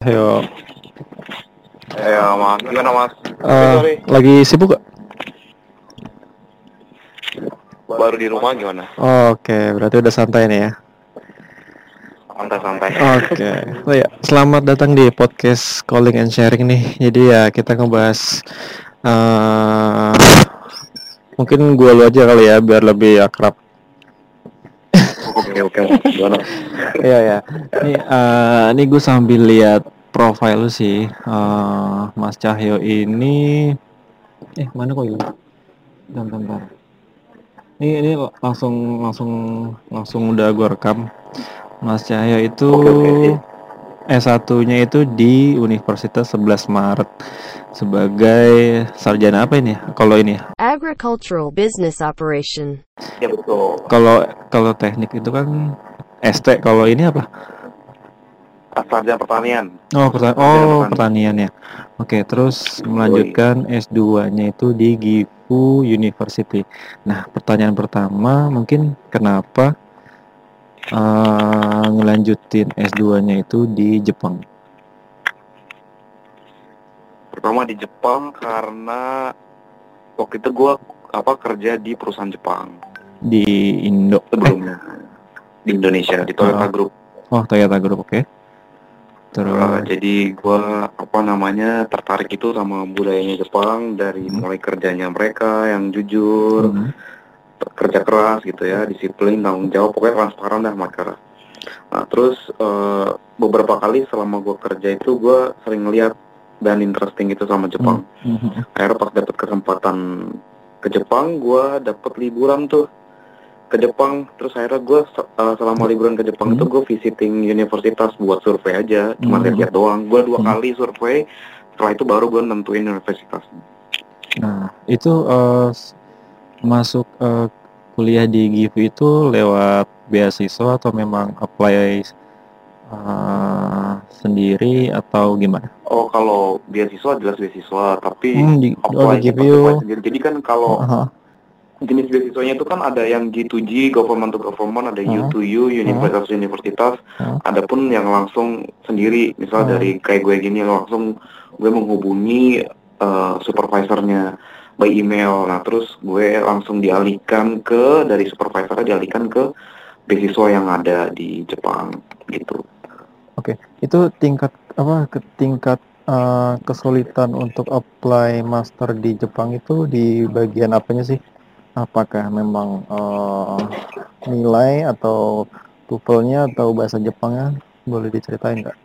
Ayo. Ya mas, gimana mas? Eh, Sorry, lagi sibuk gak? baru di rumah gimana? Oke, berarti udah santai nih ya. Santai-santai. Oke. Oh ya, selamat datang di podcast Calling and Sharing nih. Jadi ya kita ngebahas eh mungkin gua lu aja kali ya biar lebih akrab. Oke oke. Gimana? Iya ya. Nih eh ini gue sambil lihat profile lu sih. Eh Mas Cahyo ini eh mana kok hilang? Bentar, bentar. Ini ini langsung langsung langsung udah gua rekam. Mas Cahyo itu Oke, oke. S1-nya itu di Universitas 11 Maret sebagai sarjana apa ini? ya? Kalau ini ya? Agricultural Business Operation. Ya betul. kalau kalau teknik itu kan ST, kalau ini apa? Sarjana pertanian. Oh, perta- Sarjana oh pertanian. pertanian ya. Oke, terus melanjutkan S2-nya itu di Gifu University. Nah, pertanyaan pertama mungkin kenapa eh, ngelanjutin S2-nya itu di Jepang? Pertama di Jepang karena waktu itu gua apa kerja di perusahaan Jepang Di Indo. sebelumnya di Indonesia di Toyota Ah. Group. Oh, Toyota Group, oke. Terus Uh, jadi gua apa namanya tertarik itu sama budayanya Jepang dari Hmm. mulai kerjanya mereka yang jujur, Hmm. kerja keras gitu ya, disiplin, tanggung jawab, pokoknya transparan dah mereka. Nah terus eh, beberapa kali selama gue kerja itu gue sering lihat dan interesting itu sama Jepang. Mhm. Akhirnya pas dapet kesempatan ke Jepang, gue dapet liburan tuh ke Jepang. Terus akhirnya gue selama liburan ke Jepang Hmm. itu gue visiting universitas buat survei aja, cuma Hmm. lihat-lihat doang. Gue dua Hmm. kali survei, setelah itu baru gue nentuin universitas. Nah, itu eh, s- masuk eh, kuliah di GIF itu lewat beasiswa atau memang apply eh, sendiri atau gimana? Oh kalau beasiswa jelas beasiswa, tapi Hmm, di, oh, di you. sendiri. Jadi kan kalau Aha. jenis beasiswanya itu kan ada yang G2G, government to government, ada Hmm. U2U, universitas universitas, Hmm. ada pun yang langsung sendiri, misal Hmm. dari kayak gue gini langsung gue menghubungi eh, supervisornya by email, nah terus gue langsung dialihkan ke dari supervisornya dialihkan ke beasiswa yang ada di Jepang gitu. Itu tingkat apa? ke tingkat eh, kesulitan untuk apply master di Jepang itu di bagian apanya sih? Apakah memang eh, nilai atau TOEFL-nya atau bahasa Jepangnya? Boleh diceritain nggak?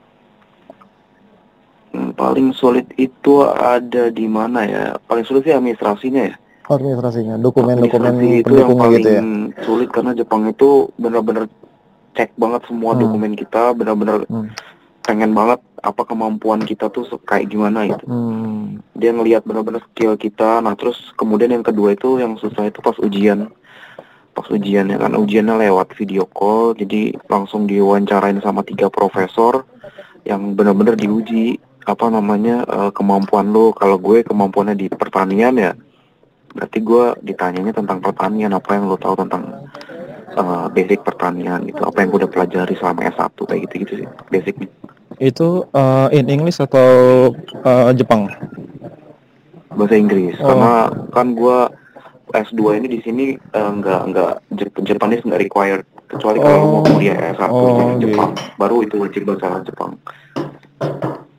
Hmm, paling sulit itu ada di mana ya? Paling sulit sih administrasinya ya. Administrasinya, dokumen-dokumen Administrasi itu yang paling gitu ya? sulit karena Jepang itu benar-benar cek banget semua Hmm. dokumen kita, benar-benar Hmm. pengen banget apa kemampuan kita tuh kayak gimana gitu. Hmm. Dia ngelihat benar-benar skill kita. Nah terus kemudian yang kedua itu yang susah itu pas ujian. Pas ujian ya kan ujiannya lewat video call, jadi langsung diwawancarain sama tiga profesor yang benar-benar diuji apa namanya eh, kemampuan lo. Kalau gue kemampuannya di pertanian ya, berarti gue ditanyanya tentang pertanian apa yang lo tahu tentang basic pertanian gitu, apa yang gue udah pelajari selama S1 kayak gitu-gitu sih basicnya. Itu uh, in English atau uh, Jepang? bahasa Inggris Oh. karena kan gua S2 ini di sini eh, nggak nggak Japanese nggak required kecuali kalau lu mau Oh. kuliah S1 Oh, di Jepang baru itu wajib bahasa Jepang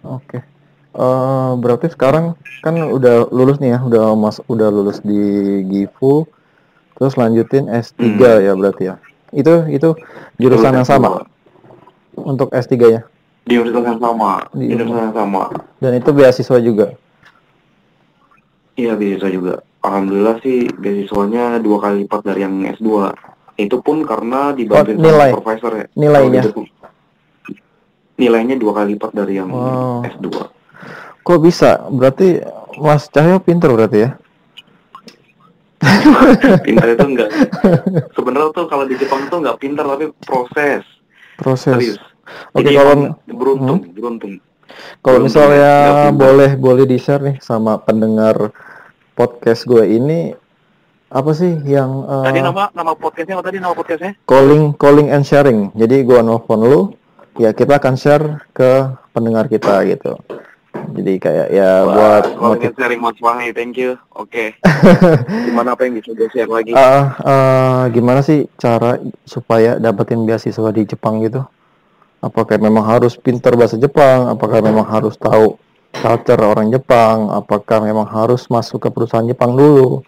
Oke. Eh, berarti sekarang kan udah lulus nih ya, udah mas, udah lulus di GIFU, terus lanjutin S3 Hmm. ya berarti ya. Itu itu jurusan yang sama S2. untuk S3 ya. di universitas yang sama Di- universitas yang sama Dan itu beasiswa juga. iya beasiswa juga alhamdulillah sih beasiswanya dua kali lipat dari yang S2 itu pun karena dibantuin Oh, nilai. sama profesor ya Nilainya. Nilainya dua kali lipat dari yang Wow. S2 Kok bisa? Berarti Mas Cahyo pinter berarti ya? Pintar itu enggak. Sebenarnya tuh kalau di Jepang tuh nggak pintar tapi proses. Proses. serius. Oke, Jadi kalau beruntung beruntung. Kalau misalnya boleh boleh di-share nih sama pendengar podcast gue ini apa sih yang eh, tadi nama nama podcastnya apa tadi? Nama podcastnya? Calling calling and sharing. Jadi gua nelfon lu, ya kita akan share ke pendengar kita gitu. Jadi kayak ya buat kalau motiv sharing motivasi, thank you. Oke. Gimana apa yang bisa gue share lagi? Ah, ah, gimana sih cara supaya dapetin beasiswa di Jepang gitu? Apakah memang harus pintar bahasa Jepang? Apakah memang harus tahu culture orang Jepang? Apakah memang harus masuk ke perusahaan Jepang dulu?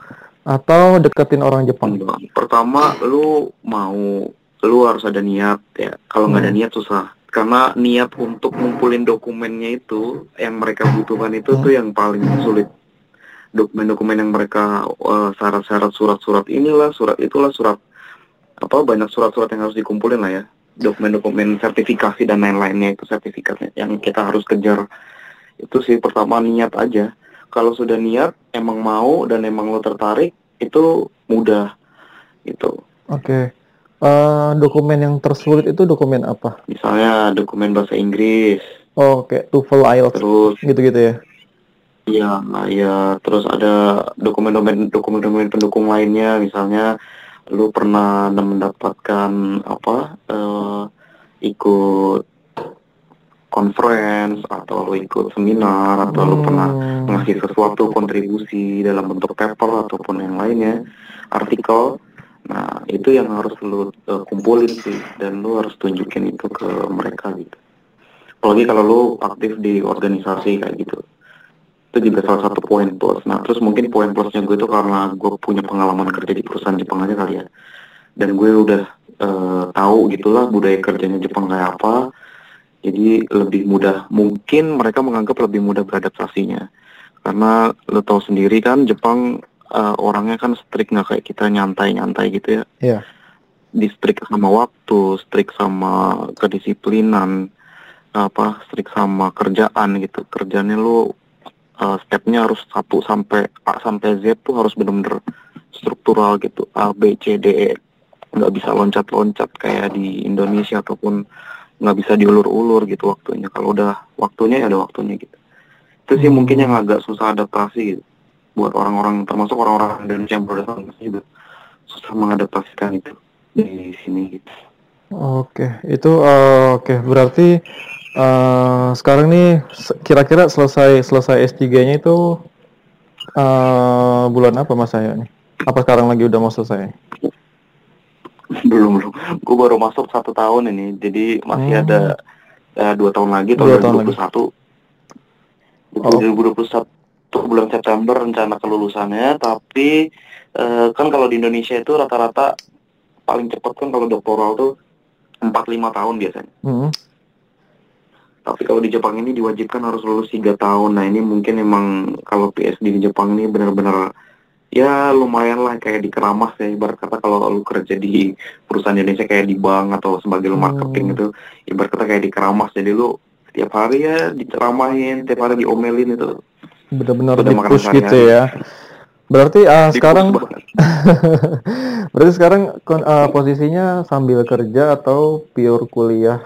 Atau deketin orang Jepang? Pertama, lu mau, lu harus ada niat ya. Kalau nggak ada Hmm. niat susah. Karena niat untuk ngumpulin dokumennya itu, yang mereka butuhkan itu tuh yang paling sulit. Dokumen-dokumen yang mereka eh, syarat-syarat surat-surat inilah, surat itulah, surat apa banyak surat-surat yang harus dikumpulin lah ya. Dokumen-dokumen sertifikasi dan lain-lainnya itu sertifikatnya yang kita harus kejar. Itu sih pertama niat aja. Kalau sudah niat, emang mau dan emang lo tertarik, itu mudah gitu. Oke. Eh, dokumen yang tersulit itu dokumen apa? Misalnya dokumen bahasa Inggris, Oh, kayak TOEFL, IELTS, terus gitu-gitu ya? ya, ya, terus ada dokumen-dokumen dokumen-dokumen pendukung lainnya, misalnya lu pernah mendapatkan apa eh, ikut conference atau lu ikut seminar atau lu pernah Hmm. ngasih sesuatu kontribusi dalam bentuk paper ataupun yang lainnya artikel nah itu yang harus lu uh, kumpulin sih dan lu harus tunjukin itu ke mereka gitu. Apalagi kalau lu aktif di organisasi kayak gitu. Itu juga salah satu poin plus. Nah terus mungkin poin plusnya gue itu karena gue punya pengalaman kerja di perusahaan Jepang aja kali ya. Dan gue udah eh, tahu gitulah budaya kerjanya Jepang kayak apa. Jadi lebih mudah mungkin mereka menganggap lebih mudah beradaptasinya. Karena lo tahu sendiri kan Jepang eh, orangnya kan strict nggak kayak kita nyantai-nyantai gitu ya. Iya. di strict sama waktu strict sama kedisiplinan apa strict sama kerjaan gitu. Kerjanya lu eh, stepnya harus satu sampai A sampai Z tuh harus bener-bener struktural gitu. A B C D E. Nggak bisa loncat-loncat kayak di Indonesia ataupun nggak bisa diulur-ulur gitu waktunya. Kalau udah waktunya ya ada waktunya gitu. Itu sih Hmm. mungkin yang agak susah adaptasi gitu buat orang-orang termasuk orang-orang Indonesia yang baru datang juga susah mengadaptasikan itu di sini gitu Oke, itu eh, oke berarti eh, sekarang nih kira-kira selesai selesai S3-nya itu eh, bulan apa Mas Ayo nih? Apa sekarang lagi udah mau selesai? belum belum gue baru masuk satu tahun ini jadi masih Hmm. ada eh, dua tahun lagi Dua tahun tahun 2021 itu Oh. 2021 bulan September rencana kelulusannya tapi eh, kan kalau di Indonesia itu rata-rata paling cepat kan kalau doktoral tuh 4-5 tahun biasanya Hmm. tapi kalau di Jepang ini diwajibkan harus lulus tiga tahun nah ini mungkin emang kalau PSD di Jepang ini benar-benar ya lumayan lah kayak di keramas ya ibarat kata kalau lu kerja di perusahaan Indonesia kayak di bank atau sebagai lu marketing Hmm. itu ibarat kata kayak di keramas jadi lu setiap hari ya diceramahin tiap hari diomelin itu Benar-benar di push gitu ya. Berarti Di sekarang berarti sekarang eh, posisinya sambil kerja atau pure kuliah?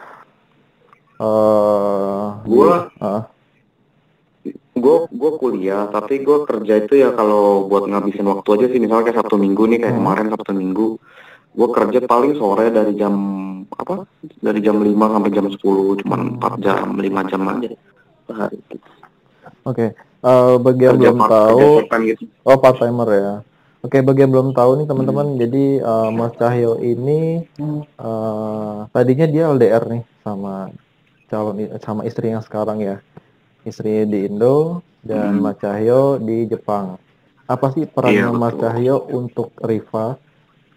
Eh, di- Gua- ah, gue gue kuliah tapi gue kerja itu ya kalau buat ngabisin waktu aja sih misalnya kayak Sabtu Minggu nih kayak Hmm. kemarin Sabtu Minggu gue kerja paling sore dari jam apa dari jam 5 sampai jam 10 cuman Hmm. 4 jam 5 jam aja sehari gitu. Oke. Eh, bagi yang kerja belum part tahu, gitu Oh part timer ya. Oke bagi yang belum tahu nih teman-teman, Hmm. jadi eh, Mas Cahyo ini eh, tadinya dia LDR nih sama calon sama istri yang sekarang ya, istri di Indo dan Hmm. Mas Cahyo di Jepang. Apa sih perannya Iya, Mas betul. Cahyo untuk Riva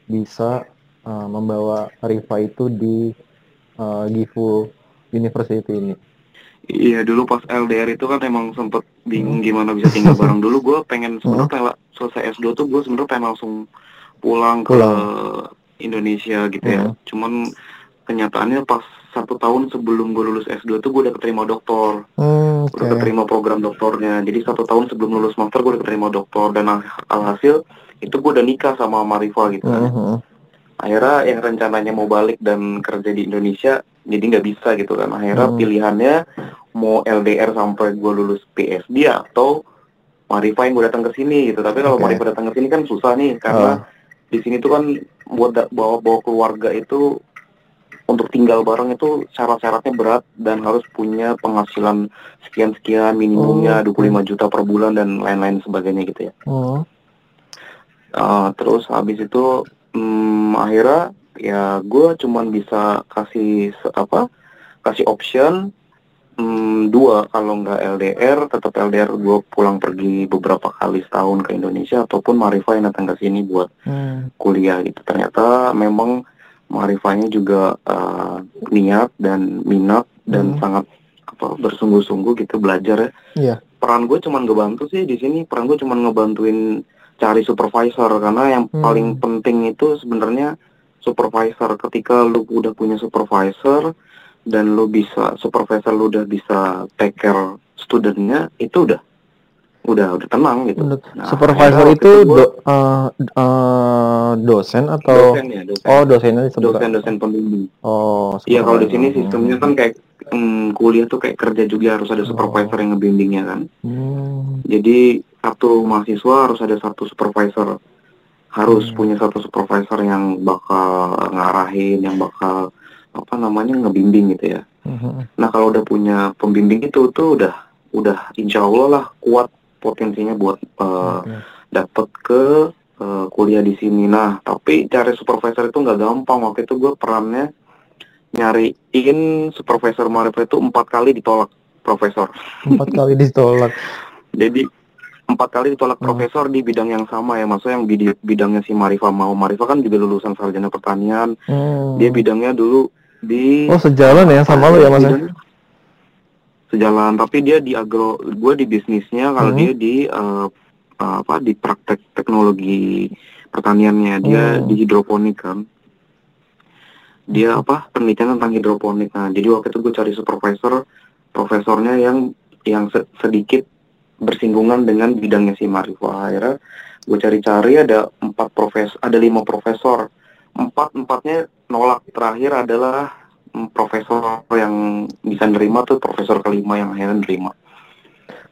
bisa eh, membawa Riva itu di eh, Gifu University ini? Iya dulu pas LDR itu kan emang sempet bingung gimana bisa tinggal bareng dulu gue pengen sebenarnya pengen- selesai S2 tuh gue sebenarnya pengen langsung pulang ke Pulang. Indonesia gitu ya Hmm. cuman kenyataannya pas satu tahun sebelum gue lulus S2 tuh gue udah keterima doktor Hmm, udah oke. keterima program doktornya jadi satu tahun sebelum lulus master gue udah keterima doktor dan al- alhasil itu gue udah nikah sama Marifa gitu kan Hmm, hmm. akhirnya yang rencananya mau balik dan kerja di Indonesia jadi nggak bisa gitu kan akhirnya Hmm. pilihannya mau LDR sampai gue lulus PSD atau Marifa yang gue datang ke sini gitu tapi kalau Oke. Marifa datang ke sini kan susah nih karena Ah. di sini tuh kan buat bawa bawa keluarga itu untuk tinggal bareng itu syarat-syaratnya berat dan harus punya penghasilan sekian-sekian minimumnya Oh, 25 juta per bulan dan lain-lain sebagainya gitu ya. Oh. Uh, terus habis itu hmm, akhirnya ya gue cuman bisa kasih apa kasih option hmm, dua kalau nggak LDR tetap LDR gue pulang pergi beberapa kali setahun ke Indonesia ataupun Marifa yang datang ke sini buat Hmm. kuliah gitu ternyata memang Marifanya juga uh, niat dan minat dan Hmm. sangat apa bersungguh-sungguh gitu belajar ya Iya. peran gue cuman ngebantu sih di sini peran gue cuman ngebantuin cari supervisor karena yang Hmm. paling penting itu sebenarnya supervisor. Ketika lu udah punya supervisor dan lu bisa supervisor lu udah bisa take care studentnya itu udah udah udah tenang gitu. Nah, supervisor itu gua- do, eh, eh, dosen atau dosen ya dosen. Oh dosennya disebut dosen dosen pembimbing oh Iya kalau di sini sistemnya kan kayak mm, kuliah tuh kayak kerja juga harus ada supervisor yang ngebimbingnya kan. Hmm. Jadi satu mahasiswa harus ada satu supervisor, harus Hmm. punya satu supervisor yang bakal ngarahin, yang bakal apa namanya ngebimbing gitu ya. Mhm. Nah kalau udah punya pembimbing itu tuh udah udah insya Allah lah kuat potensinya buat eh, Oke. dapet ke eh, kuliah di sini. Nah, tapi cari supervisor itu nggak gampang. Waktu itu gue perannya nyariin supervisor Marif itu empat kali ditolak profesor. empat kali ditolak Jadi empat kali ditolak Hmm. profesor di bidang yang sama ya. Maksudnya yang bidi- bidangnya si Marifa mau. Marifa kan juga lulusan sarjana pertanian. Hmm. Dia bidangnya dulu di oh sejalan ya sama lo ya mas ya? Sejalan tapi dia di agro gue di bisnisnya kalau Hmm. dia di eh, apa di praktek teknologi pertaniannya dia Hmm. di hidroponik kan dia apa penelitian tentang hidroponik nah jadi waktu itu gue cari supervisor profesornya yang yang se- sedikit bersinggungan dengan bidangnya si Marifa akhirnya gue cari-cari ada empat profesor ada lima profesor. Empat empatnya nolak. Terakhir adalah profesor yang bisa nerima tuh profesor kelima yang akhirnya nerima.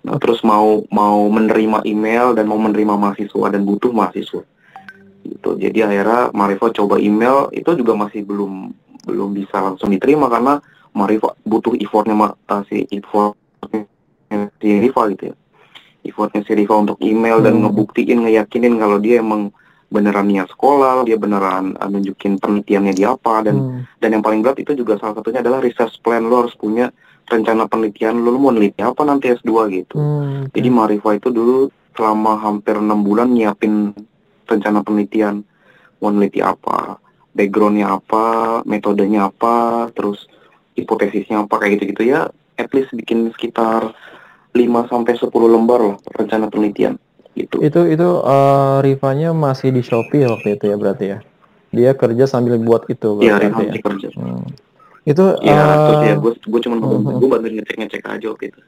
Nah terus mau mau menerima email dan mau menerima mahasiswa dan butuh mahasiswa. Gitu. Jadi akhirnya Marifa coba email itu juga masih belum belum bisa langsung diterima karena Marifa butuh effortnya eh, si effortnya si Riva gitu ya effortnya si Riva untuk email dan Hmm. ngebuktiin ngeyakinin kalau dia emang beneran niat sekolah dia beneran eh, nunjukin penelitiannya di apa dan Hmm. dan yang paling berat itu juga salah satunya adalah research plan lo harus punya rencana penelitian lo, lo mau neliti apa nanti S2 gitu Hmm, oke. jadi Marifa itu dulu selama hampir enam bulan nyiapin rencana penelitian, mau neliti apa, backgroundnya apa, metodenya apa, terus hipotesisnya apa kayak gitu-gitu ya. At least bikin sekitar 5 sampai 10 lembar lah rencana penelitian gitu. itu itu eh, Rifanya masih di Shopee ya waktu itu ya berarti ya dia kerja sambil buat itu Iya, berarti Rehan ya kerja. Hmm. itu Iya, terus eh, ya gue gue cuma bantu mhm. gue bantu ngecek-ngecek aja waktu itu.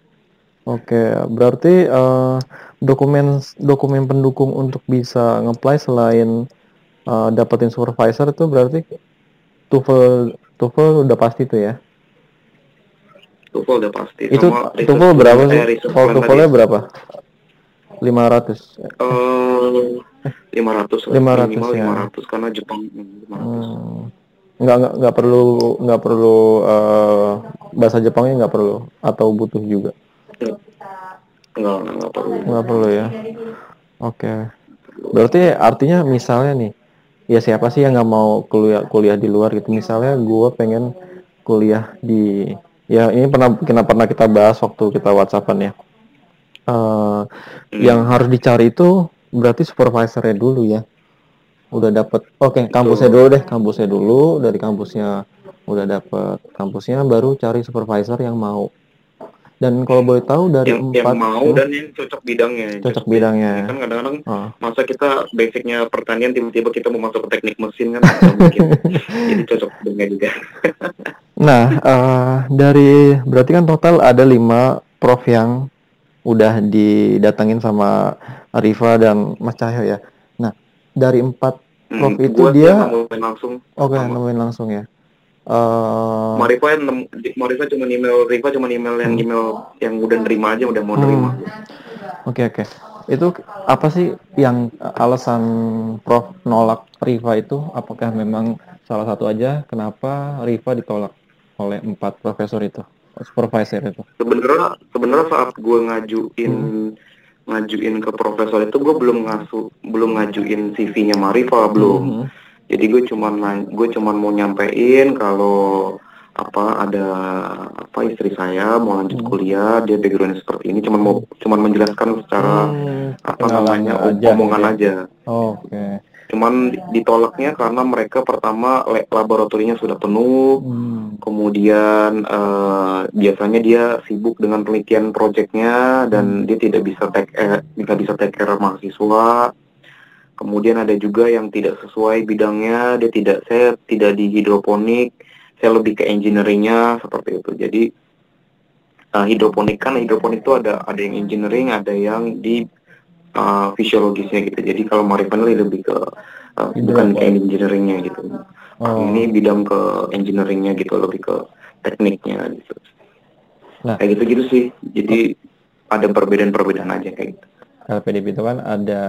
Oke, berarti eh, dokumen dokumen pendukung untuk bisa ngeplay selain eh, dapetin supervisor itu berarti TOEFL TOEFL udah pasti tuh ya. TOEFL udah pasti. Itu TOEFL berapa sih? Kalau TOEFL-nya berapa? 500. Eh, 500 lah, 500 minimal ya. 500 karena Jepang hmm, 500. Hmm. Nggak, nggak, nggak perlu nggak perlu eh, bahasa Jepangnya nggak perlu atau butuh juga Enggak, enggak, enggak perlu. nggak perlu ya oke berarti artinya misalnya nih ya siapa sih yang nggak mau kuliah kuliah di luar gitu misalnya gue pengen kuliah di ya ini pernah pernah pernah kita bahas waktu kita whatsappan ya Eh, Hmm. yang harus dicari itu berarti supervisornya dulu ya udah dapet oke kampusnya dulu deh kampusnya dulu dari kampusnya udah dapet kampusnya baru cari supervisor yang mau dan kalau boleh tahu dari yang, empat yang mau dan yang cocok bidangnya. cocok bidangnya Kan kadang-kadang Oh. masa kita basicnya pertanian tiba-tiba kita mau masuk ke teknik mesin kan. Jadi cocok bidangnya juga. Nah, eh, dari berarti kan total ada lima prof yang udah didatengin sama Riva dan Mas Cahyo ya. Nah, dari empat Prof itu gua dia- langsung. oke Sama. nemuin langsung ya. Eh, Marifa yang Marifa cuma email Riva cuma email yang Hmm. email yang udah nerima aja udah mau Hmm. nerima. Oke oke. Itu apa sih yang alasan Prof nolak Riva itu? Apakah memang salah satu aja kenapa Riva ditolak oleh empat profesor itu, supervisor itu. Sebenarnya sebenarnya saat gue ngajuin ngajuin ke profesor itu gue belum ngasu belum ngajuin CV-nya Marifa belum. Mhm. Jadi gue cuman gue cuman mau nyampein kalau apa ada apa istri saya mau lanjut Hmm. kuliah dia backgroundnya seperti ini cuman mau cuman menjelaskan secara Hmm, apa namanya aja, omongan gitu ya. aja. Oke. Cuman ditolaknya karena mereka pertama laboratorinya sudah penuh, Hmm. Kemudian eh, biasanya dia sibuk dengan penelitian proyeknya dan dia tidak bisa take eh, tidak bisa take care mahasiswa. Kemudian ada juga yang tidak sesuai bidangnya, dia tidak saya tidak di hidroponik, saya lebih ke engineeringnya seperti itu. Jadi eh, hidroponik kan hidroponik itu ada ada yang engineering, ada yang di eh, fisiologisnya gitu. Jadi kalau Marifan lebih ke eh, bukan ke engineeringnya gitu. Oh. Ini bidang ke engineeringnya gitu, lebih ke tekniknya gitu. Nah. Kayak gitu-gitu sih. Jadi ada perbedaan-perbedaan aja kayak gitu. LPDP itu kan ada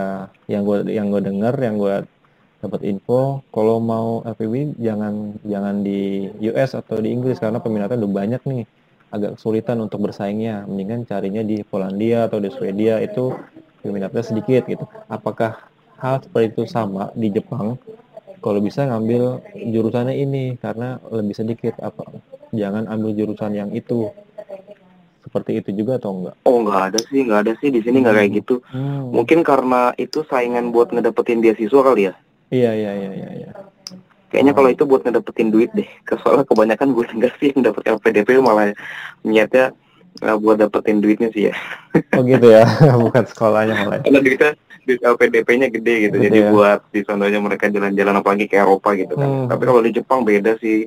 yang gue yang gue dengar yang gue dapat info kalau mau LPDP jangan jangan di US atau di Inggris karena peminatnya udah banyak nih agak kesulitan untuk bersaingnya mendingan carinya di Polandia atau di Swedia itu peminatnya sedikit gitu apakah hal seperti itu sama di Jepang kalau bisa ngambil jurusannya ini karena lebih sedikit apa jangan ambil jurusan yang itu seperti itu juga atau enggak Oh nggak ada sih, nggak ada sih di sini nggak kayak gitu. Hmm. Mungkin karena itu saingan buat ngedapetin beasiswa kali ya. iya iya iya iya iya Kayaknya Oh. kalau itu buat ngedapetin duit deh. Ke- Soalnya kebanyakan gue dengar sih yang dapet LPDP malah niatnya eh, buat dapetin duitnya sih ya. Oh gitu ya, bukan sekolahnya malah. ya. Karena duitnya duit LPDP-nya gede gitu. Gede Jadi ya. buat di sananya mereka jalan-jalan apalagi ke Eropa gitu kan. Hmm. Tapi kalau di Jepang beda sih.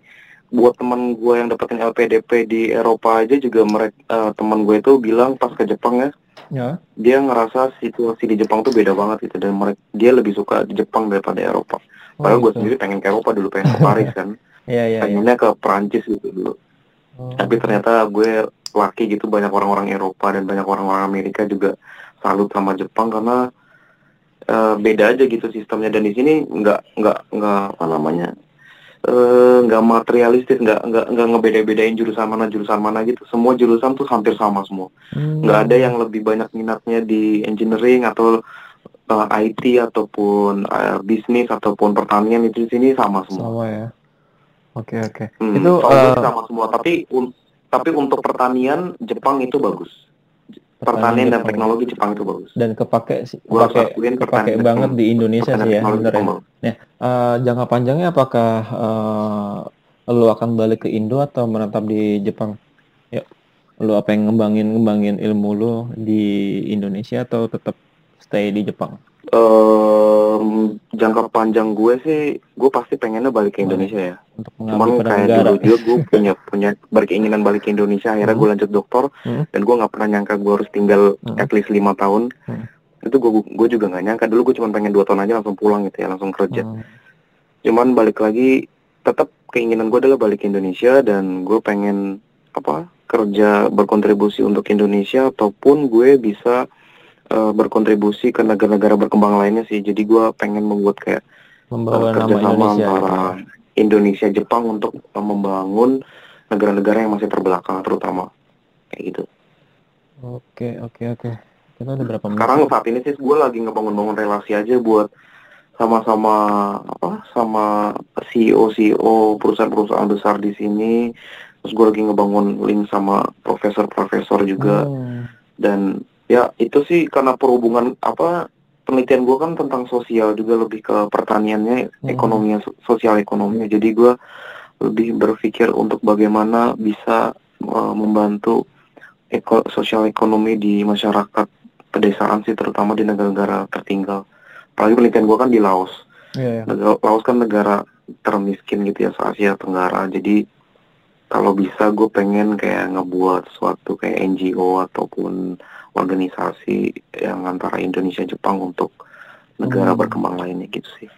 Buat teman gue yang dapetin LPDP di Eropa aja juga mereka teman gue itu bilang pas ke Jepang ya Ya. dia ngerasa situasi di Jepang tuh beda banget gitu dan mereka dia lebih suka di Jepang daripada Eropa. Padahal gue gitu. sendiri pengen ke Eropa dulu pengen ke Paris kan, Iya iya iya. pengennya ke Perancis gitu dulu. Oh. Tapi ternyata gue laki gitu banyak orang-orang Eropa dan banyak orang-orang Amerika juga salut sama Jepang karena eh, beda aja gitu sistemnya dan di sini nggak nggak nggak apa namanya eh, nggak materialistis nggak nggak nggak ngebeda-bedain jurusan mana jurusan mana gitu semua jurusan tuh hampir sama semua Hmm. nggak ada yang lebih banyak minatnya di engineering atau uh, IT ataupun uh, bisnis ataupun pertanian itu di sini sama semua. sama ya. Oke oke. Hmm, Itu eh, sama semua. Tapi un- tapi untuk pertanian Jepang itu bagus. Pertanian dan teknologi Jepang itu bagus. dan kepake sih- Gua kepake kepake banget di Indonesia sih ya, ya. Jepang bagus. Eh, jangka panjangnya apakah eh, lu akan balik ke Indo atau menetap di Jepang? Ya. Lu apa yang ngembangin ngembangin ilmu lu di Indonesia atau tetap stay di Jepang? Em, jangka panjang gue sih, gue pasti pengennya balik ke Indonesia ya. Untuk Cuman kayak negara. dulu juga gue punya punya berkeinginan balik ke Indonesia. Akhirnya Hmm. gue lanjut dokter Hmm. dan gue nggak pernah nyangka gue harus tinggal Hmm. at least lima tahun. Hmm. Itu gue gue juga nggak nyangka. Dulu gue cuma pengen dua tahun aja langsung pulang gitu ya, langsung kerja. Hmm. Cuman balik lagi, tetap keinginan gue adalah balik ke Indonesia dan gue pengen apa kerja berkontribusi untuk Indonesia ataupun gue bisa eh, berkontribusi ke negara-negara berkembang lainnya sih. Jadi gue pengen membuat kayak Membawa uh, kerjasama Indonesia. antara Indonesia Jepang untuk uh, membangun negara-negara yang masih terbelakang terutama kayak gitu. Oke oke oke. Kita udah berapa menit? Sekarang saat ini sih gue lagi ngebangun-bangun relasi aja buat sama-sama apa sama CEO CEO perusahaan-perusahaan besar di sini. Terus gue lagi ngebangun link sama profesor-profesor juga Hmm. dan ya itu sih karena perhubungan apa penelitian gue kan tentang sosial juga lebih ke pertaniannya Hmm. ekonominya so- sosial ekonominya jadi gue lebih berpikir untuk bagaimana bisa uh, membantu eko, sosial ekonomi di masyarakat pedesaan sih terutama di negara-negara tertinggal apalagi penelitian gue kan di Laos Iya, iya. negara, Laos kan negara termiskin gitu ya se Asia Tenggara jadi kalau bisa gue pengen kayak ngebuat suatu kayak NGO ataupun organisasi yang antara Indonesia Jepang untuk negara Hmm. berkembang lainnya gitu sih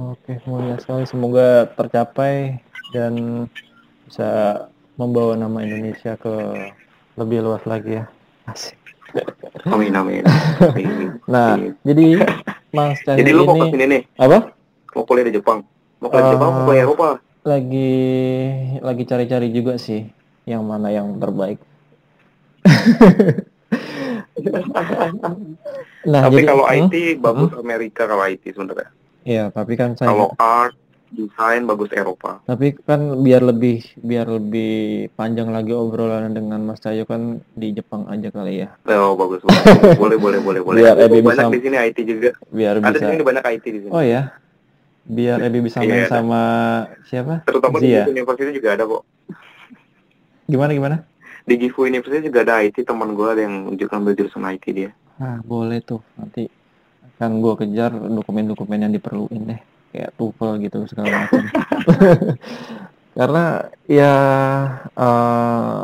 Oke, mulia sekali. Semoga tercapai dan bisa membawa nama Indonesia ke lebih luas lagi ya. Asik. amin amin, Amin. Nah, Amin. jadi Mas Cahyo jadi lu mau ini ke sini nih apa? mau kuliah di Jepang Mau ke Jepang mau ke Eh, Eropa? lagi lagi cari-cari juga sih yang mana yang terbaik. Nah, Tapi jadi kalau hmm, IT bagus Amerika kalau IT sebenarnya. ya, tapi kan saya Kalau art, desain bagus Eropa. tapi kan biar lebih biar lebih panjang lagi obrolan dengan Mas Cahyo kan di Jepang aja kali ya. Oh bagus bagus. boleh boleh boleh boleh. Biar Ebi banyak bisa- di sini IT juga. Biar Ada di bisa sini banyak IT di sini. Oh ya. Biar Ebi bisa main Iya, ada. sama siapa? Terutama di Zia. Gifu University juga ada kok. Gimana gimana? Di Gifu University juga ada IT teman gue ada yang ambil jurusan IT dia. Nah, boleh tuh. Nanti akan gua kejar dokumen-dokumen yang diperluin deh. Kayak TOEFL gitu segala macam. Karena ya eh,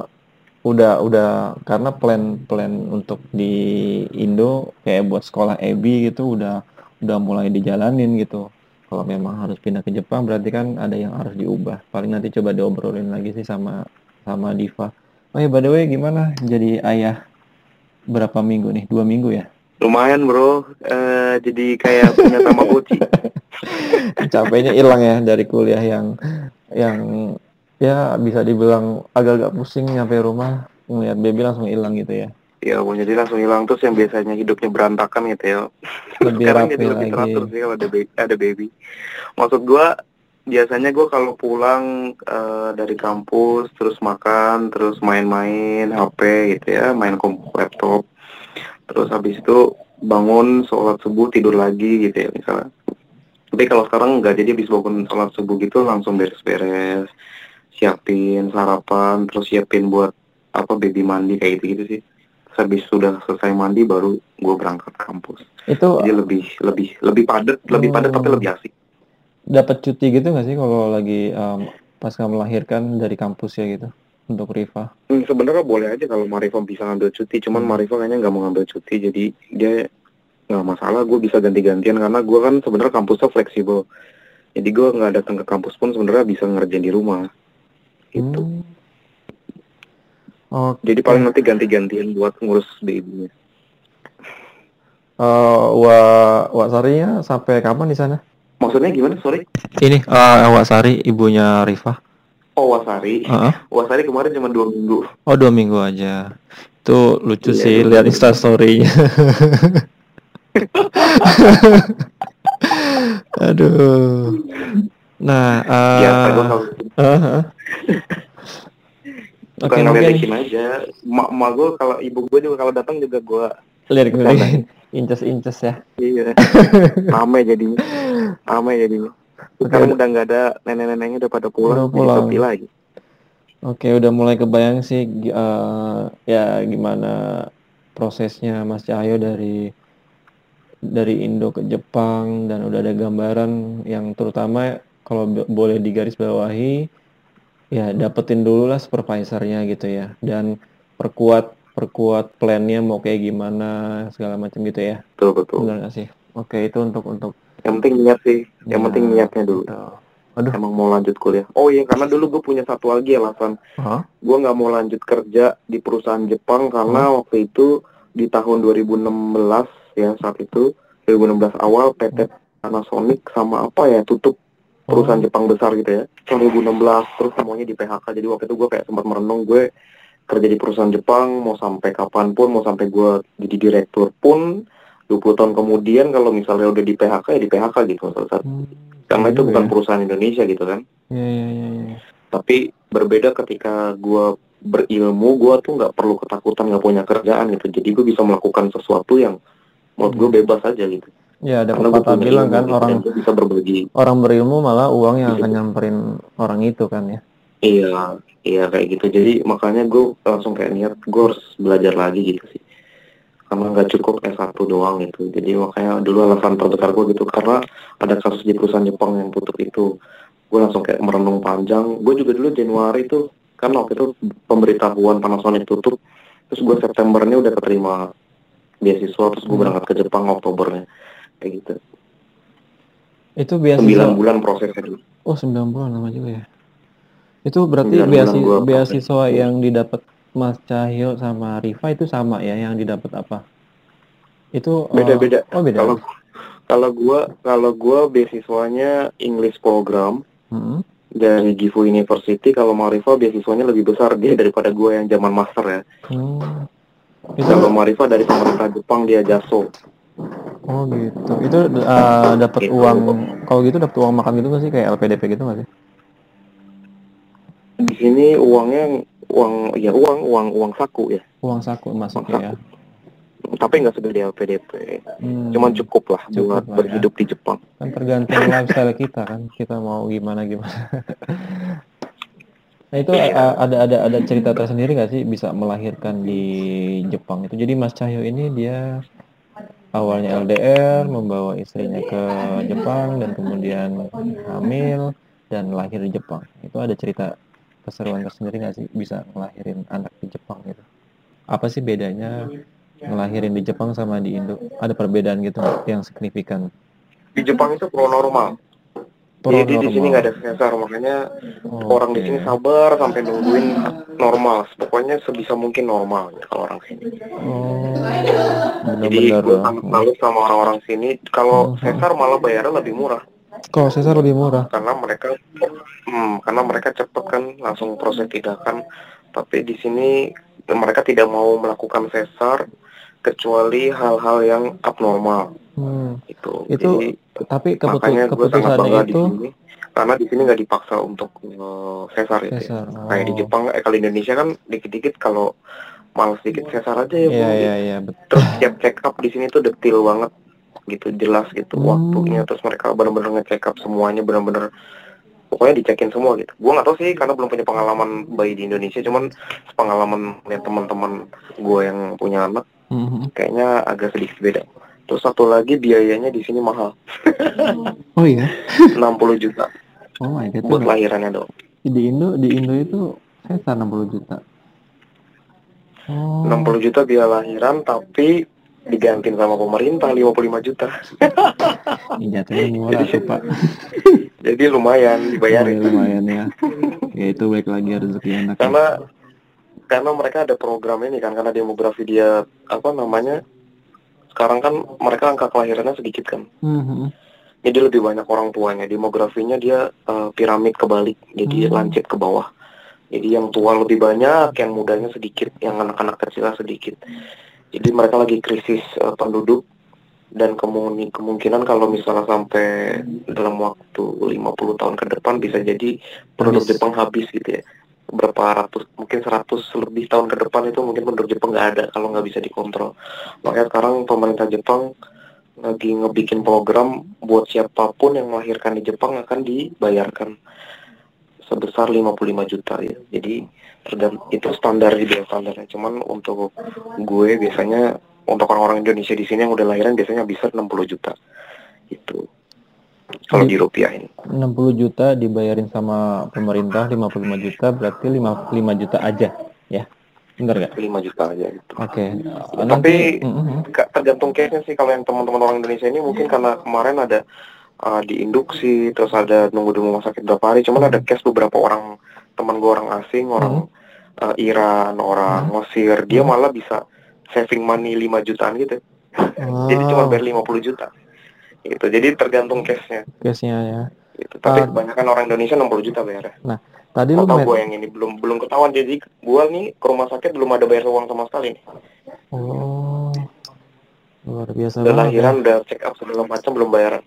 udah udah karena plan-plan untuk di Indo kayak buat sekolah EBI gitu udah udah mulai dijalanin gitu. Kalau memang harus pindah ke Jepang berarti kan ada yang harus diubah. Paling nanti coba diobrolin lagi sih sama sama Diva. Oh ya by the way gimana jadi ayah berapa minggu nih? Dua minggu ya? Lumayan bro, Eh, jadi kayak punya Tamagotchi. Capeknya hilang ya dari kuliah yang yang ya bisa dibilang agak-agak pusing nyampe rumah ngeliat baby langsung hilang gitu ya. Ya, mau jadi langsung hilang terus yang biasanya hidupnya berantakan gitu ya. Lebih Sekarang jadi lebih teratur sih kalau ada baby. Ada baby. Maksud gua biasanya gua kalau pulang eh, dari kampus terus makan, terus main-main HP gitu ya, main kom laptop. Terus habis itu bangun sholat subuh tidur lagi gitu ya misalnya. Tapi kalau sekarang enggak, jadi habis bangun sholat subuh gitu langsung beres-beres, siapin sarapan, terus siapin buat apa baby mandi kayak gitu gitu sih. Terus habis sudah selesai mandi baru gue berangkat kampus. Itu Jadi lebih lebih lebih padat, lebih padat tapi Oh. lebih asik. Dapat cuti gitu nggak sih kalau lagi um, pasca melahirkan dari kampus ya gitu untuk Riva? Hmm, sebenarnya boleh aja kalau Marifa bisa ngambil cuti, cuman Hmm. Marifa kayaknya nggak mau ngambil cuti, jadi dia nggak masalah. Gue bisa ganti-gantian karena gue kan sebenarnya kampusnya fleksibel. Jadi gue nggak datang ke kampus pun sebenarnya bisa ngerjain di rumah. Gitu. Hmm. Oke. Jadi paling nanti ganti-gantian buat ngurus baby-nya. Eh, wa Wak Sarinya sampai kapan di sana? Maksudnya gimana? Sorry. Ini uh, Wak Sari ibunya Riva. Oh Wasari. Heeh. Wasari kemarin cuma dua minggu. Oh dua minggu aja. Itu lucu Iya, sih lihat instastorynya. Aduh. Nah, gue kalau uh-huh. Oke bukan mungkin ngeledekin aja. Mak mak gue kalau ibu gue juga kalau datang juga gue lirik lirik inces-inces ya. iya rame jadinya rame jadinya. Sekarang udah nggak ada nenek-neneknya udah pada pulang, Udah pulang. jadi lagi. Oke, udah mulai kebayang sih eh, ya gimana prosesnya Mas Cahyo dari dari Indo ke Jepang dan udah ada gambaran yang terutama kalau bo- boleh digarisbawahi ya dapetin dulu lah supervisornya gitu ya dan perkuat perkuat plannya mau kayak gimana segala macam gitu ya Betul betul. benar nggak sih oke itu untuk untuk Yang penting niat sih, yang Ya. penting niatnya dulu. Aduh. Emang mau lanjut kuliah. Oh iya, karena dulu gue punya satu lagi alasan. Hah? Gue nggak mau lanjut kerja di perusahaan Jepang karena waktu itu di tahun 2016 ya saat itu 2016 awal PT Panasonic sama apa ya tutup perusahaan Jepang besar gitu ya 2016 terus semuanya di PHK jadi waktu itu gue kayak sempat merenung gue kerja di perusahaan Jepang mau sampai kapan pun mau sampai gue jadi direktur pun 20 tahun kemudian kalau misalnya udah di PHK ya di PHK gitu Hmm, karena itu juga bukan ya. perusahaan Indonesia gitu kan Iya, iya, iya, iya. tapi berbeda ketika gue berilmu gue tuh nggak perlu ketakutan nggak punya kerjaan gitu jadi gue bisa melakukan sesuatu yang menurut gue Hmm. bebas aja gitu Ya, ada karena gue pepatah bilang kan gitu, orang bisa berbagi orang berilmu malah uang yang Iya. akan nyamperin orang itu kan ya. Iya, iya kayak gitu. Jadi makanya gue langsung kayak niat gue harus belajar lagi gitu sih. Karena nggak cukup S1 doang gitu. Jadi makanya dulu alasan terbesar gue gitu karena ada kasus di perusahaan Jepang yang tutup itu. Gue langsung kayak merenung panjang. Gue juga dulu Januari tuh kan waktu itu pemberitahuan Panasonic tutup. Terus gue Septembernya udah keterima beasiswa terus gue Hmm. berangkat ke Jepang Oktobernya kayak gitu. Itu Sembilan beasiswa. bulan prosesnya dulu. Oh, 9 bulan lama juga ya. Itu berarti bulan beasiswa, yang didapat Mas Cahyo sama Riva itu sama ya yang didapat apa? Itu eh, Beda-beda. Oh, beda. Kalau Kalau gua kalau gua beasiswanya English program Hmm. dari Gifu University. Kalau Marifa beasiswanya lebih besar dia daripada gua yang zaman master ya. Hmm. Itu Kalau Marifa dari pemerintah Jepang dia jaso. oh gitu. Itu uh, dapat Gitu. uang kalau gitu dapat uang makan gitu nggak sih kayak LPDP gitu nggak sih? Di sini uangnya uang ya uang uang uang saku ya. Uang saku masuknya ya. Tapi nggak segede LPDP. Hmm. Cuman cukup lah Cukup buat lah ya. berhidup di Jepang. kan tergantung lifestyle kita kan kita mau gimana gimana nah itu Iya. uh, ada ada ada cerita tersendiri nggak sih bisa melahirkan di Jepang itu jadi Mas Cahyo ini dia awalnya LDR membawa istrinya ke Jepang dan kemudian hamil dan lahir di Jepang itu ada cerita keseruan tersendiri nggak sih bisa ngelahirin anak di Jepang gitu apa sih bedanya ngelahirin di Jepang sama di Indo ada perbedaan gitu yang signifikan Di Jepang itu pro normal. Jadi di sini nggak ada sensor makanya orang di sini sabar sampai nungguin normal. Pokoknya sebisa mungkin normal ya kalau orang sini. Oh, Jadi benar-benar. gue ya. sangat sama orang-orang sini. Kalau Mhm. sesar malah bayarnya lebih murah Kalau sesar lebih murah. karena mereka, hmm, karena mereka cepet kan langsung proses tindakan. Tapi di sini mereka tidak mau melakukan sesar kecuali hal-hal yang abnormal Hmm. itu. Itu Jadi Tapi keputu makanya gue sangat keputusannya bangga di itu sini karena di sini nggak dipaksa untuk eh, sesar itu. ya. sesar. Kayak di Oh. Jepang, eh kalau Indonesia kan dikit-dikit kalau malas dikit sesar aja ya. Iya iya iya betul. Terus tiap check up di sini tuh detil banget gitu, jelas gitu Hmm. waktunya. Terus mereka benar-benar nge-check up semuanya benar-benar pokoknya dicekin semua gitu. Gue nggak tahu sih karena belum punya pengalaman bayi di Indonesia, cuman pengalaman lihat teman-teman gue yang punya anak Mhm. kayaknya agak sedikit beda. Terus satu lagi biayanya di sini mahal, Oh iya. 60 juta Oh my god. buat lahirannya dong. di Indo di Indo itu sesar 60 juta. Oh. 60 juta biaya lahiran tapi digantiin sama pemerintah 55 juta. Jatuhnya murah tuh Pak. Jadi lumayan dibayarin. lumayan ya. Ya itu baik lagi rezeki anak. ya. Karena karena mereka ada program ini kan karena demografi dia apa namanya sekarang kan mereka angka kelahirannya sedikit kan. Mhm. Jadi lebih banyak orang tuanya. Demografinya dia eh, piramid kebalik. Jadi Hmm. lancip ke bawah. Jadi yang tua lebih banyak, yang mudanya sedikit, yang anak-anak kecil sedikit. Jadi mereka lagi krisis eh, penduduk dan kemungkinan kemungkinan kalau misalnya sampai dalam waktu 50 tahun ke depan bisa jadi penduduk Habis. Jepang habis gitu ya. Berapa ratus, mungkin 100 lebih tahun ke depan itu mungkin penduduk Jepang nggak ada kalau nggak bisa dikontrol. Makanya sekarang pemerintah Jepang lagi ngebikin program buat siapa pun yang melahirkan di Jepang akan dibayarkan sebesar 55 juta ya. Jadi tergant- itu standar gitu ya standarnya. Cuman untuk gue biasanya untuk orang-orang Indonesia di sini yang udah lahiran biasanya bisa 60 juta. Itu kalau Di- dirupiahin 60 juta dibayarin sama pemerintah 55 juta berarti 55 juta aja ya. Bener gak? 5 juta aja gitu. Oke. Uh, Tapi-. Ka- tergantung case-nya sih kalau yang teman-teman orang Indonesia ini mungkin karena kemarin ada uh, diinduksi terus ada nunggu di rumah sakit berapa hari cuman ada case beberapa orang teman gue orang asing orang uh, Iran orang Mesir dia Hmm. malah bisa saving money 5 jutaan gitu jadi cuma Wow. bayar 50 juta itu jadi tergantung case-nya Case-nya ya. gitu. tapi Ah. kebanyakan orang Indonesia 60 juta bayarnya Tadi lu atau men- gue yang ini belum belum ketahuan jadi gue nih ke rumah sakit belum ada bayar uang sama sekali nih. Oh. Luar biasa udah lahiran udah check up segala macam belum bayaran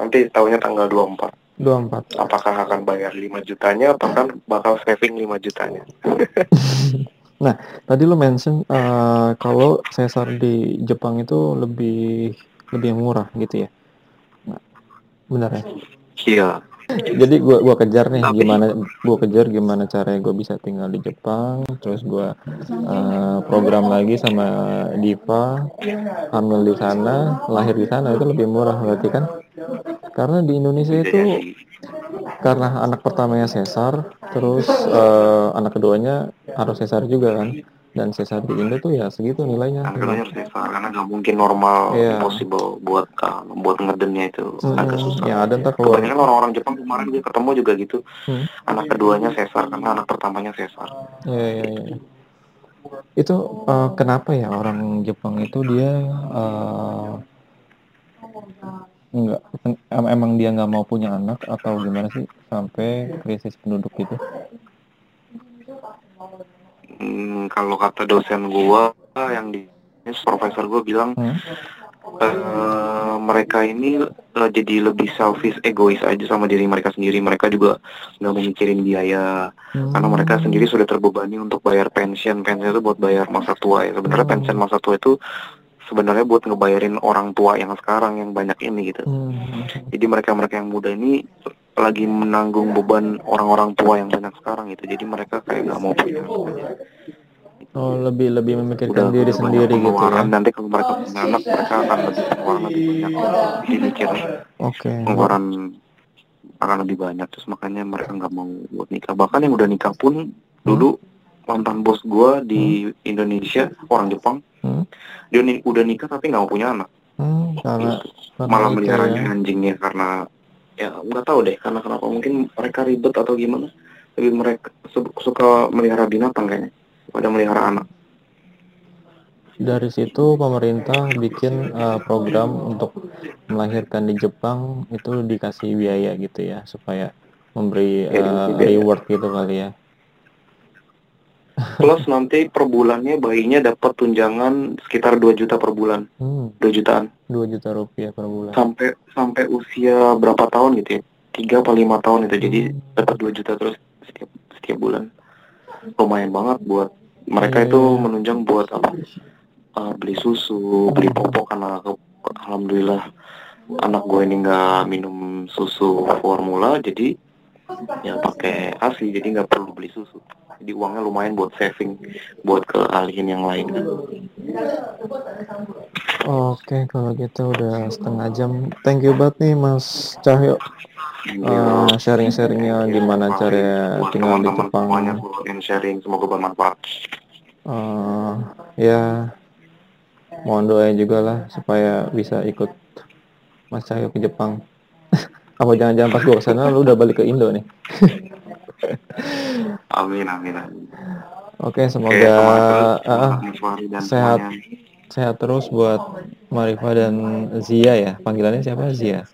nanti tahunya tanggal 24 Ya. 24. apakah akan bayar 5 jutanya apakah bakal saving 5 jutanya Tadi lu mention eh, kalau sesar di Jepang itu lebih lebih murah gitu ya. Nah, benar ya? iya Jadi gua gua kejar nih Tapi- gimana gua kejar gimana caranya gua bisa tinggal di Jepang, terus gua eh, program lagi sama Diva hamil di sana, lahir di sana itu lebih murah berarti kan? Karena di Indonesia itu karena anak pertamanya sesar, terus eh, anak keduanya harus sesar juga kan? Dan sesar di Indo tuh ya segitu nilainya. Harus sesar karena nggak mungkin normal Iya. impossible buat uh, buat ngedennya itu agak Mm-mm. susah Yang ada ntar keluar. kebanyakan orang-orang Jepang kemarin dia ketemu juga gitu Hmm. anak keduanya sesar karena anak pertamanya sesar Ya, ya, ya. Itu eh, kenapa ya orang Jepang itu dia eh, Enggak, em- emang dia nggak mau punya anak atau gimana sih sampai krisis penduduk gitu? Hmm, kalau kata dosen gua yang di profesor gua bilang Hmm? eh, mereka ini eh, jadi lebih selfish, egois aja sama diri mereka sendiri. Mereka juga nggak mau mikirin biaya karena mereka sendiri sudah terbebani untuk bayar pensiun. Pensiun itu buat bayar masa tua ya. Sebenarnya Hmm. pensiun masa tua itu sebenarnya buat ngebayarin orang tua yang sekarang yang banyak ini gitu. Hmm. Jadi mereka-mereka yang muda ini lagi menanggung beban orang-orang tua yang banyak sekarang gitu. Jadi mereka kayak nggak mau punya. Oh, lebih lebih memikirkan Udah diri sendiri gitu ya. pengeluaran. Nanti kalau mereka punya anak, mereka akan lebih pengeluaran lebih banyak. Jadi mikir Oke. pengeluaran akan lebih banyak. Terus makanya mereka nggak mau buat nikah. Bahkan yang udah nikah pun dulu mantan bos gua di Indonesia orang Jepang, Hmm? dia ni- udah nikah tapi nggak mau punya anak. Hmm, karena, karena Malah itu meliharanya ya. anjingnya karena ya nggak tahu deh karena kenapa mungkin mereka ribet atau gimana. Lebih mereka su- suka melihara binatang kayaknya pada melihara anak. Dari situ pemerintah bikin eh, program untuk melahirkan di Jepang itu dikasih biaya gitu ya supaya memberi biaya. reward gitu kali ya. Plus nanti per bulannya bayinya dapat tunjangan sekitar 2 juta per bulan, Hmm, 2 jutaan. 2 juta rupiah per bulan. Sampai sampai usia berapa tahun gitu ya? 3 atau 5 tahun itu. Jadi Hmm. dapat 2 juta terus setiap setiap bulan. Lumayan banget buat mereka Iya, itu menunjang buat apa? Uh, beli susu, beli popok karena ke- alhamdulillah anak gue ini nggak minum susu formula jadi ya pakai ASI jadi nggak perlu beli susu jadi uangnya lumayan buat saving buat kealihin yang lain Oke, kalau gitu udah setengah jam. Thank you banget nih Mas Cahyo eh, sharing-sharingnya gimana cara buat tinggal di Jepang. sharing semoga bermanfaat Eh, ya mohon doain juga lah supaya bisa ikut Mas Cahyo ke Jepang. Apa jangan-jangan pas gua ke sana lu udah balik ke Indo nih? amin amin amin Oke, semoga buat Mas Fahri dan sehat. semuanya. sehat terus buat Marifa dan Zia ya. Panggilannya siapa? Zia.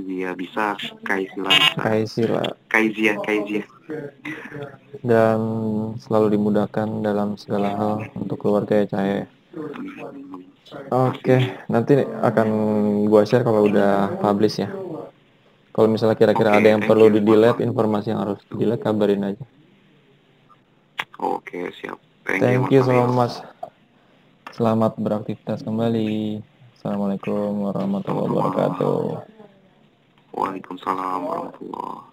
Iya bisa Kaisila bisa Kaisila. Kaizia Kaizia Dan selalu dimudahkan dalam segala hal untuk keluarga ya Cahaya. Oke, nanti akan gua share kalau udah publish ya. Kalau misalnya kira-kira Oke, ada yang thank perlu you. di delete, informasi yang harus di delete kabarin aja. oke siap Thank Mas you so Fahri. much. Selamat beraktivitas kembali. Assalamualaikum warahmatullahi wabarakatuh. Waalaikumsalam warahmatullahi